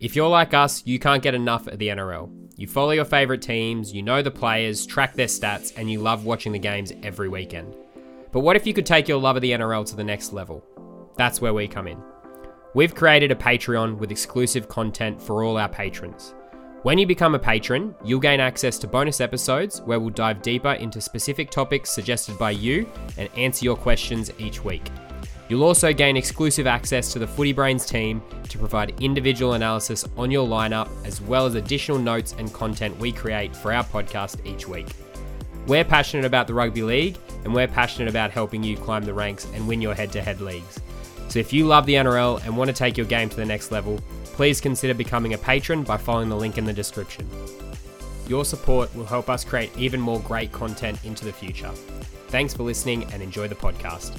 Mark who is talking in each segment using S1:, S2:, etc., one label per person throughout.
S1: If you're like us, you can't get enough of the NRL. You follow your favourite teams, you know the players, track their stats, and you love watching the games every weekend. But what if you could take your love of the NRL to the next level? That's where we come in. We've created a Patreon with exclusive content for all our patrons. When you become a patron, you'll gain access to bonus episodes where we'll dive deeper into specific topics suggested by you and answer your questions each week. You'll also gain exclusive access to the Footy Brains team to provide individual analysis on your lineup, as well as additional notes and content we create for our podcast each week. We're passionate about the rugby league, and we're passionate about helping you climb the ranks and win your head to head leagues. So if you love the NRL and want to take your game to the next level, please consider becoming a patron by following the link in the description. Your support will help us create even more great content into the future. Thanks for listening and enjoy the podcast.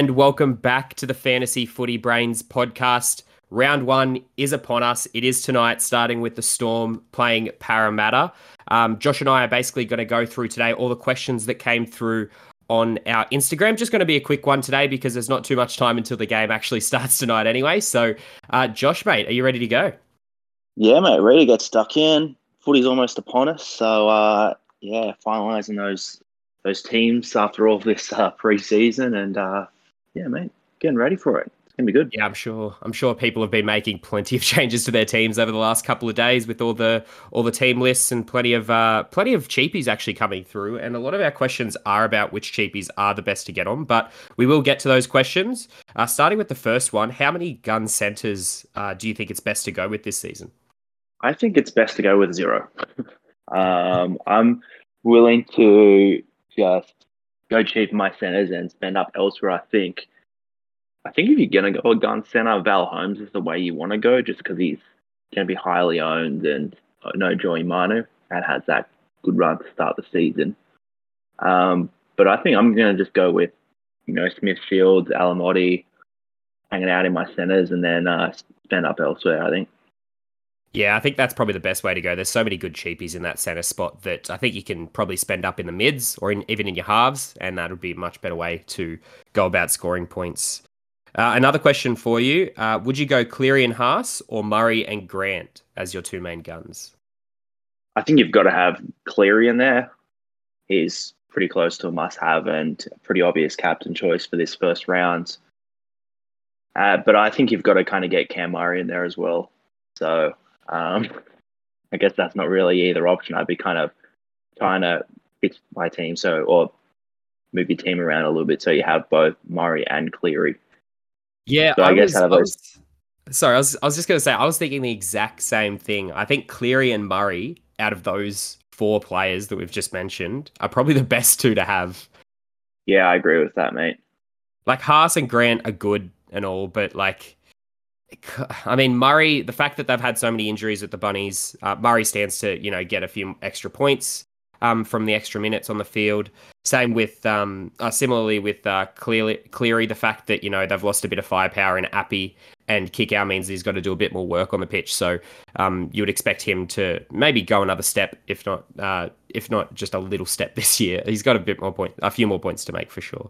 S2: And
S1: welcome back to the Fantasy Footy Brains podcast. Round one is upon us. It is tonight, starting with the Storm playing Parramatta. Um, Josh and I are basically going to go through today all the questions that came through on our Instagram. Just going to be a quick one today because there's not too much time until the game actually starts tonight anyway. So, uh, Josh, mate, are you ready to go?
S3: Yeah, mate, ready to get stuck in. Footy's almost upon us, so uh, yeah, finalising those those teams after all this uh, pre-season, and uh, yeah, mate, getting ready for it. It's gonna be good.
S1: Yeah, I'm sure. I'm sure people have been making plenty of changes to their teams over the last couple of days with all the all the team lists and plenty of uh, plenty of cheapies actually coming through. And a lot of our questions are about which cheapies are the best to get on. But we will get to those questions. Uh, starting with the first one, how many gun centers uh, do you think it's best to go with this season?
S3: I think it's best to go with zero. um, I'm willing to just go cheap in my centers and spend up elsewhere. I think. I think if you're gonna go a gun center, Val Holmes is the way you want to go, just because he's gonna be highly owned and uh, no Joey Manu and has that good run to start the season. Um, but I think I'm gonna just go with you know Smith Shields, Alamoti, hanging out in my centers, and then uh, spend up elsewhere. I think.
S1: Yeah, I think that's probably the best way to go. There's so many good cheapies in that center spot that I think you can probably spend up in the mids or in, even in your halves, and that would be a much better way to go about scoring points. Uh, another question for you: uh, Would you go Cleary and Haas or Murray and Grant as your two main guns?
S3: I think you've got to have Cleary in there. He's pretty close to a must-have and a pretty obvious captain choice for this first round. Uh, but I think you've got to kind of get Cam Murray in there as well. So um, I guess that's not really either option. I'd be kind of trying to fix my team so or move your team around a little bit so you have both Murray and Cleary.
S1: Yeah,
S3: So I guess out of
S1: I
S3: those-
S1: was- sorry, I was, I was just going to say I was thinking the exact same thing. I think Cleary and Murray, out of those four players that we've just mentioned, are probably the best two to have.
S3: Yeah, I agree with that, mate.
S1: like Haas and Grant are good and all, but like, I mean, Murray, the fact that they've had so many injuries with the Bunnies, uh, Murray stands to, you know, get a few extra points um, from the extra minutes on the field. Same with, um, uh, similarly with uh, Cleary, Cleary, the fact that, you know, they've lost a bit of firepower in Appy and Kikau means he's got to do a bit more work on the pitch. So um, you would expect him to maybe go another step, if not, uh, if not just a little step this year. He's got a bit more point, a few more points to make for sure.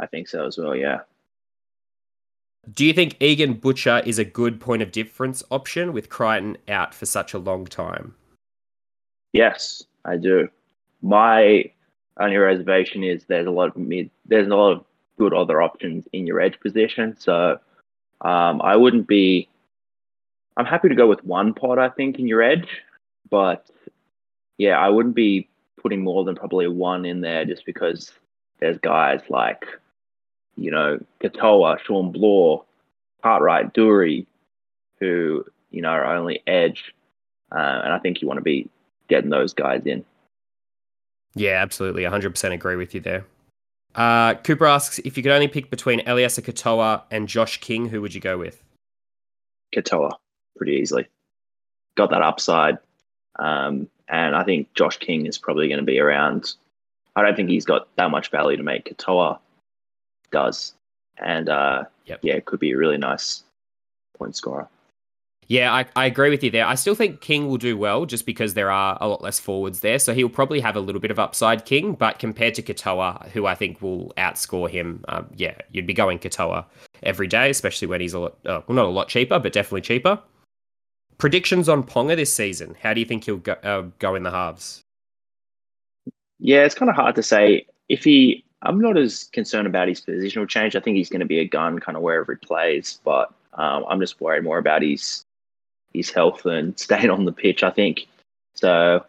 S3: I think so as well, yeah.
S1: Do you think Egan Butcher is a good point of difference option with Crichton out for such a long time?
S3: Yes, I do. My only reservation is there's a lot of mid, there's a lot of good other options in your edge position. So um, I wouldn't be. I'm happy to go with one pod, I think, in your edge, but yeah, I wouldn't be putting more than probably one in there just because there's guys like, you know, Katoa, Shawn Blore, Cartwright, Dury, who you know are only edge, uh, and I think you want to be getting those guys in.
S1: Yeah, absolutely. 100% agree with you there. Uh, Cooper asks if you could only pick between Eliesa Katoa and Josh King, who would you go with?
S3: Katoa pretty easily. Got that upside. Um, and I think Josh King is probably going to be around I don't think he's got that much value to make. Katoa does, and uh,
S1: Yep.
S3: yeah, it could be a really nice point scorer.
S1: Yeah, I, I agree with you there. I still think King will do well just because there are a lot less forwards there. So he'll probably have a little bit of upside, King. But compared to Katoa, who I think will outscore him, um, yeah, you'd be going Katoa every day, especially when he's a lot, uh, well, not a lot cheaper, but definitely cheaper. Predictions on Ponga this season. How do you think he'll go, uh, go in the halves?
S3: Yeah, it's kind of hard to say if he. I'm not as concerned about his positional change. I think he's going to be a gun kind of wherever he plays, but um, I'm just worried more about his his health and staying on the pitch. I think so.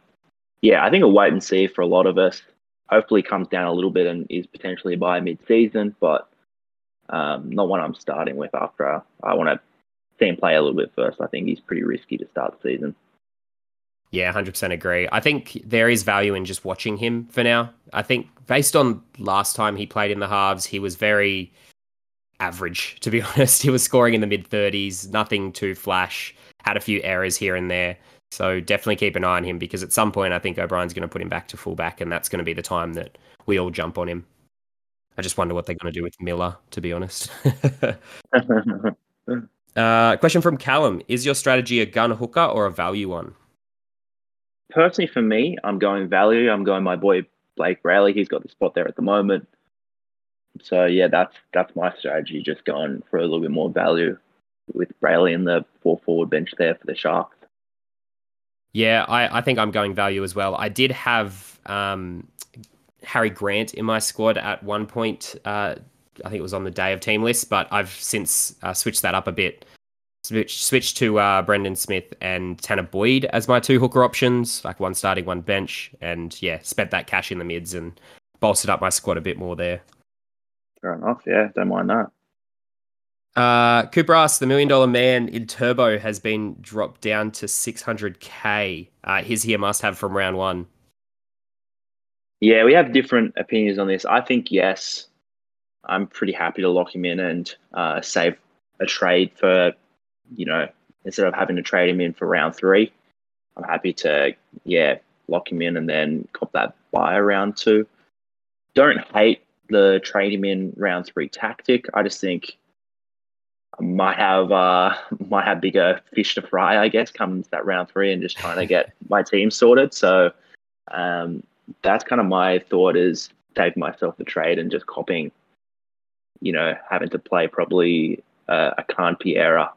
S3: Yeah, I think a wait and see for a lot of us. Hopefully, comes down a little bit and is potentially by mid-season, but um, not one I'm starting with after I want to see him play a little bit first. I think he's pretty risky to start the season.
S1: Yeah, 100% agree. I think there is value in just watching him for now. I think based on last time he played in the halves, he was very average, to be honest. He was scoring in the mid 30s, nothing too flash, had a few errors here and there. So definitely keep an eye on him because at some point I think O'Brien's going to put him back to fullback, and that's going to be the time that we all jump on him. I just wonder what they're going to do with Miller, to be honest. uh, question from Callum Is your strategy a gun hooker or a value one?
S3: personally for me, I'm going value. I'm going my boy Blayke Brailey. He's got the spot there at the moment. So yeah, that's that's my strategy. Just going for a little bit more value with Rayleigh in the four forward bench there for the Sharks.
S1: Yeah, I, I think I'm going value as well. I did have um, Harry Grant in my squad at one point. Uh, I think it was on the day of team list, but I've since uh, switched that up a bit. Switch, switched to uh, Brandon Smith and Tanah Boyd as my two hooker options, like one starting, one bench, and yeah, spent that cash in the mids and bolstered up my squad a bit more there.
S3: Fair enough. Yeah, don't mind that.
S1: Uh, Cooper asks, the million dollar man in Turbo has been dropped down to 600k. Uh, his here must have from round one.
S3: Yeah, we have different opinions on this. I think yes. I'm pretty happy to lock him in and uh, save a trade for, you know, instead of having to trade him in for round three. I'm happy to, yeah, lock him in and then cop that buy round two. Don't hate the trade him in round three tactic. I just think I might have uh, might have bigger fish to fry, I guess, coming to that round three and just trying to get my team sorted. So um, that's kind of my thought is save myself the trade and just copying, you know, having to play probably uh, a Khan Piera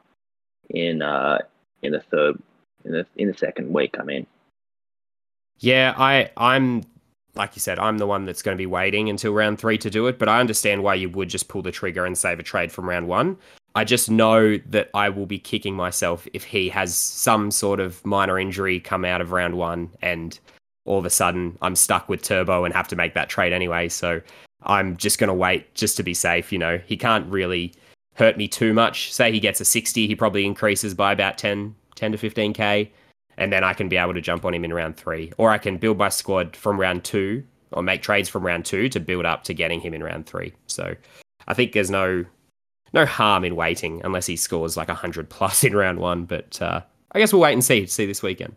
S3: in uh, in the third in the in the second week. I mean,
S1: Yeah, I I'm like you said, I'm the one that's going to be waiting until round three to do it. But I understand why you would just pull the trigger and save a trade from round one. I just know that I will be kicking myself if he has some sort of minor injury come out of round one and all of a sudden I'm stuck with Turbo and have to make that trade anyway. So I'm just going to wait just to be safe. You know, he can't really hurt me too much. Say he gets a 60, he probably increases by about 10, 10 to 15k. And then I can be able to jump on him in round three. Or I can build my squad from round two or make trades from round two to build up to getting him in round three. So I think there's no no harm in waiting unless he scores like 100 plus in round one. But uh, I guess we'll wait and see, see this weekend.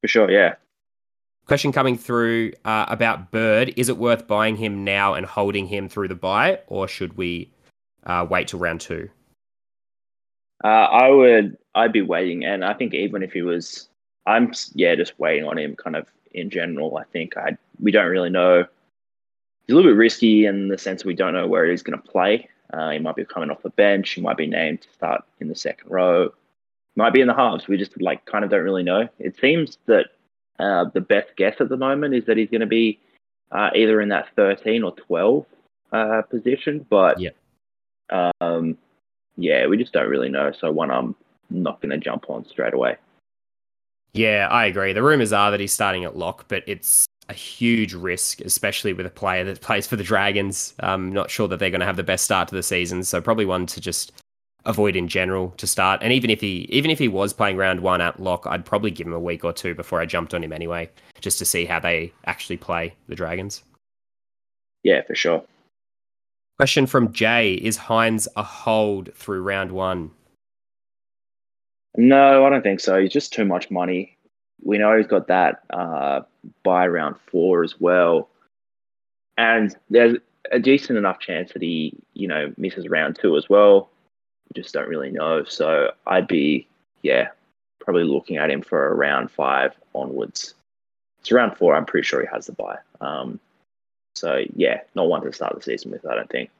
S3: for sure, yeah.
S1: Question coming through uh, about Bird. Is it worth buying him now and holding him through the buy, or should we uh, wait till round two?
S3: Uh, I would. I'd be waiting, and I think even if he was, I'm yeah, just waiting on him. Kind of in general, I think I we don't really know. He's a little bit risky in the sense we don't know where he's going to play. Uh, he might be coming off the bench. He might be named to start in the second row. Might be in the halves. We just like kind of don't really know. It seems that uh, the best guess at the moment is that he's going to be uh, either in that 13 or 12 uh, position, but
S1: Yep.
S3: Um, yeah, we just don't really know. So one I'm not going to jump on straight away.
S1: Yeah, I agree. The rumors are that he's starting at lock, but it's a huge risk, especially with a player that plays for the Dragons. I'm not sure that they're going to have the best start to the season, so probably one to just avoid in general to start. And even if he even if he was playing round one at lock, I'd probably give him a week or two before I jumped on him anyway, just to see how they actually play the Dragons.
S3: Yeah, for sure.
S1: Question from Jay: Is Hynes a hold through round one?
S3: No, I don't think so. He's just too much money. We know he's got that uh, buy round four as well. and there's a decent enough chance that he, you know, misses round two as well. We just don't really know. So I'd be, yeah, probably looking at him for a round five onwards. It's round four. I'm pretty sure he has the buy. Um, so yeah, not one to start the season with. I don't think.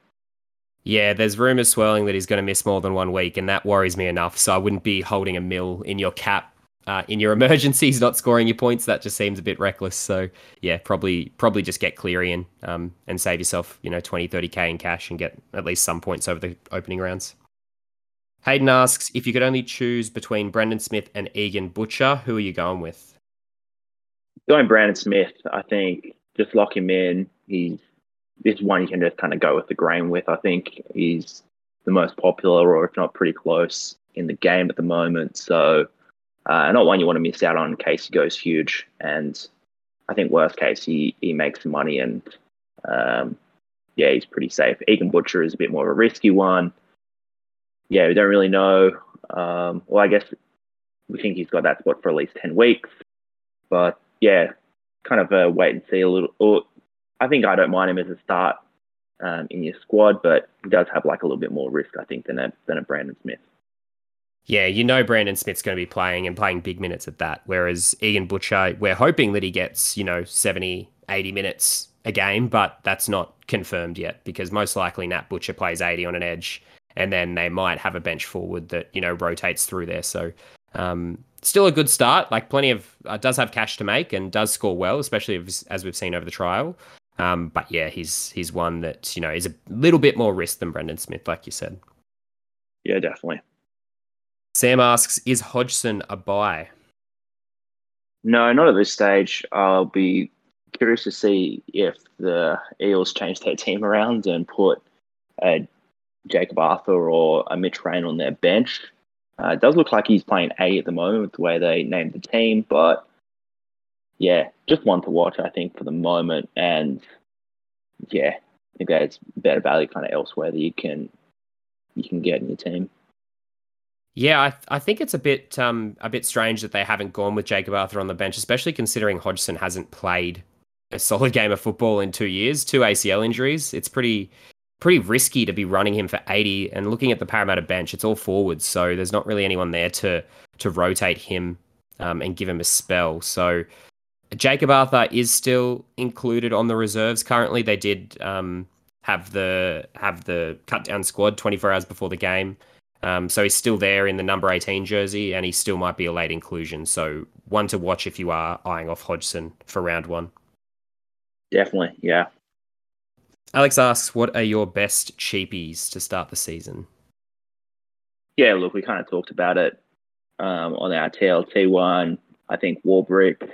S1: Yeah, there's rumours swirling that he's going to miss more than one week, and that worries me enough. So I wouldn't be holding a mill in your cap uh, in your emergencies, not scoring your points. That just seems a bit reckless. So yeah, probably probably just get Cleary in um, and save yourself, you know, 20, 30k in cash and get at least some points over the opening rounds. Hayden asks if you could only choose between Brandon Smith and Egan Butcher, who are you going with?
S3: Going Brandon Smith, I think just lock him in. He's this one you can just kind of go with the grain with. I think he's the most popular, or if not pretty close, in the game at the moment. So, uh, not one you want to miss out on in case he goes huge. And I think worst case he he makes money and um, yeah, he's pretty safe. Egan Butcher is a bit more of a risky one. Yeah, we don't really know. Um, well, I guess we think he's got that spot for at least ten weeks, but yeah, kind of a wait and see a little. Or I think I don't mind him as a start um, in your squad, but he does have like a little bit more risk, I think, than a than a Brandon Smith.
S1: Yeah, you know Brandon Smith's going to be playing and playing big minutes at that. Whereas Egan Butcher, we're hoping that he gets, you know, 70, 80 minutes a game, but that's not confirmed yet because most likely Nat Butcher plays 80 on an edge and then they might have a bench forward that, you know, rotates through there. So um, still a good start. Like plenty of uh, does have cash to make and does score well, especially as, as we've seen over the trial. Um, but yeah, he's he's one that you know is a little bit more risk than Brandon Smith, like you said.
S3: Yeah, definitely.
S1: Sam asks, "Is Hodgson a buy?"
S3: No, not at this stage. I'll be curious to see if the Eels change their team around and put a Jakob Arthur or a Mitch Rein on their bench. Uh, it does look like he's playing A at the moment with the way they named the team, but yeah, just one to watch, I think, for the moment. And yeah, I think there's better value kind of elsewhere that you can you can get in your team.
S1: Yeah, I, I think it's a bit um, a bit strange that they haven't gone with Jakob Arthur on the bench, especially considering Hodgson hasn't played a solid game of football in two years, two ACL injuries. It's pretty pretty risky to be running him for 80 and looking at the Parramatta bench, it's all forwards, so there's not really anyone there to to rotate him um, and give him a spell. So Jakob Arthur is still included on the reserves currently. They did um, have the have the cut down squad 24 hours before the game. Um, so he's still there in the number 18 jersey, and he still might be a late inclusion. So one to watch if you are eyeing off Hodgson for round one.
S3: Definitely, yeah.
S1: Alex asks, "What are your best cheapies to start the season?"
S3: Yeah, look, we kind of talked about it um, on our TLT one. I think Warbrick,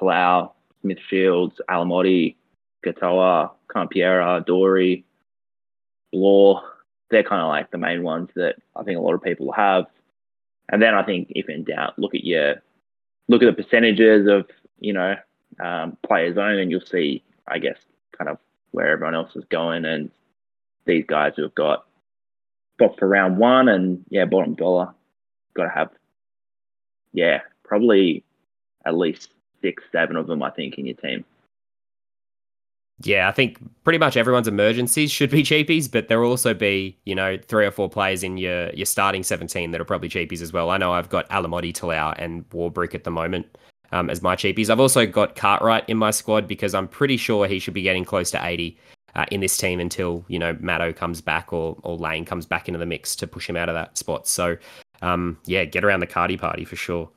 S3: Palau, Smithfields, Alamoti, Katoa, Campiera, Dory, Law. They're kind of like the main ones that I think a lot of people have. And then I think, if in doubt, look at your look at the percentages of you know um, players owned, and you'll see, I guess, kind of where everyone else is going. And these guys who have got spots for round one and yeah, bottom dollar, got to have, yeah, probably at least six, seven of them, I think, in your team.
S1: Yeah, I think pretty much everyone's emergencies should be cheapies, but there'll also be, you know, three or four players in your your starting 17 that are probably cheapies as well. I know I've got Alamoti, Talau, and Warbrick at the moment um, as my cheapies. I've also got Cartwright in my squad because I'm pretty sure he should be getting close to 80 uh, in this team until you know Matto comes back or or Lane comes back into the mix to push him out of that spot. So um, yeah, get around the Cardi party for sure.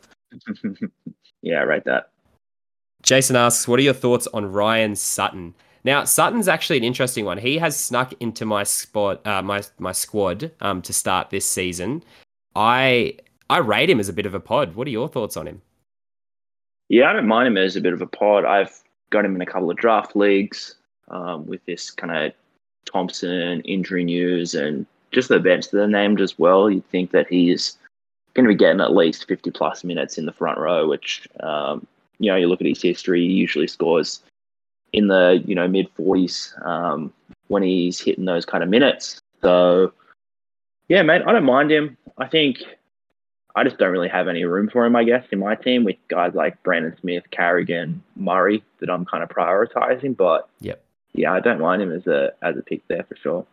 S3: yeah, right. That.
S1: Jason asks, "What are your thoughts on Ryan Sutton?" Now, Sutton's actually an interesting one. He has snuck into my spot, uh, my my squad um, to start this season. I I rate him as a bit of a pod. What are your thoughts on him?
S3: Yeah, I don't mind him as a bit of a pod. I've got him in a couple of draft leagues um, with this kind of Thompson injury news and just the bench that are named as well. You'd think that he's going to be getting at least 50 plus minutes in the front row, which, um, you know, you look at his history, he usually scores in the, you know, mid 40s um, when he's hitting those kind of minutes. So, yeah, mate, I don't mind him. I think I just don't really have any room for him, I guess, in my team with guys like Brandon Smith, Carrigan, Murray that I'm kind of prioritizing. But
S1: yep.
S3: yeah, I don't mind him as a as a pick there for sure.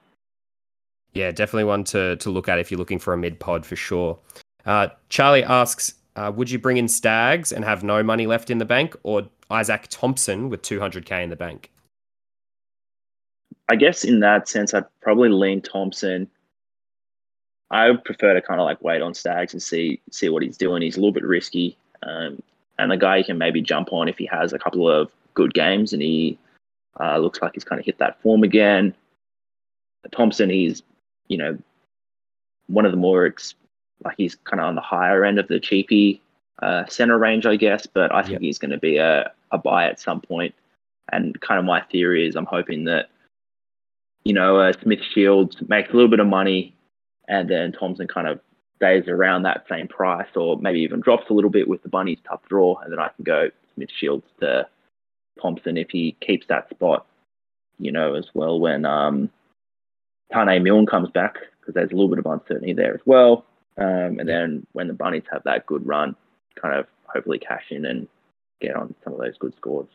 S1: Yeah, definitely one to to look at if you're looking for a mid pod for sure. Uh, Charlie asks, uh, would you bring in Stags and have no money left in the bank, or Izaac Thompson with 200k in the bank?
S3: I guess in that sense, I'd probably lean Thompson. I would prefer to kind of like wait on Stags and see see what he's doing. He's a little bit risky, um, and the guy you can maybe jump on if he has a couple of good games and he uh, looks like he's kind of hit that form again. Thompson, he's you know one of the more ex- like he's kind of on the higher end of the cheapy uh, center range, I guess. But I think
S1: Yep.
S3: he's going to be a, a buy at some point. And kind of my theory is I'm hoping that you know uh, Smith Shields makes a little bit of money, and then Thompson kind of stays around that same price, or maybe even drops a little bit with the Bunnies tough draw, and then I can go Smith Shields to Thompson if he keeps that spot. You know, as well when um, Taane Milne comes back because there's a little bit of uncertainty there as well. Um, and then when the Bunnies have that good run, kind of hopefully cash in and get on some of those good scores.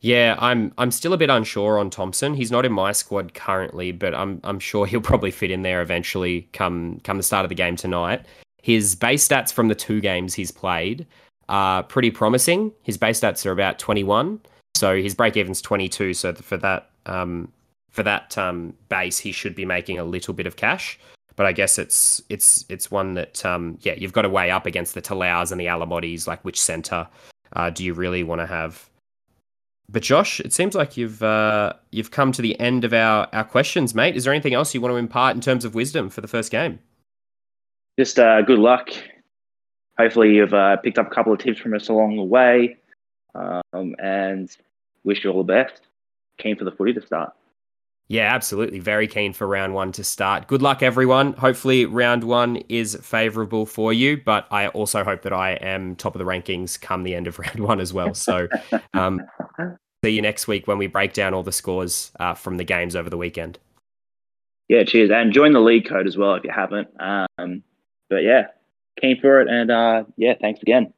S1: Yeah, I'm I'm still a bit unsure on Thompson. He's not in my squad currently, but I'm I'm sure he'll probably fit in there eventually come come the start of the game tonight. His base stats from the two games he's played are pretty promising. His base stats are about 21, so his break even's 22. So for that um, for that um, base, he should be making a little bit of cash. But I guess it's it's it's one that um, yeah you've got to weigh up against the Talaus and the Alamotis. Like which center uh, do you really want to have? But Josh, it seems like you've uh, you've come to the end of our, our questions, mate. Is there anything else you want to impart in terms of wisdom for the first game?
S3: Just uh, good luck. Hopefully, you've uh, picked up a couple of tips from us along the way, um, and wish you all the best. Keen for the footy to start.
S1: Yeah, absolutely. Very keen for round one to start. Good luck, everyone. Hopefully, round one is favourable for you, but I also hope that I am top of the rankings come the end of round one as well. So, um, see you next week when we break down all the scores uh, from the games over the weekend.
S3: Yeah, cheers. And join the league code as well if you haven't. Um, but yeah, keen for it. And uh, yeah, thanks again.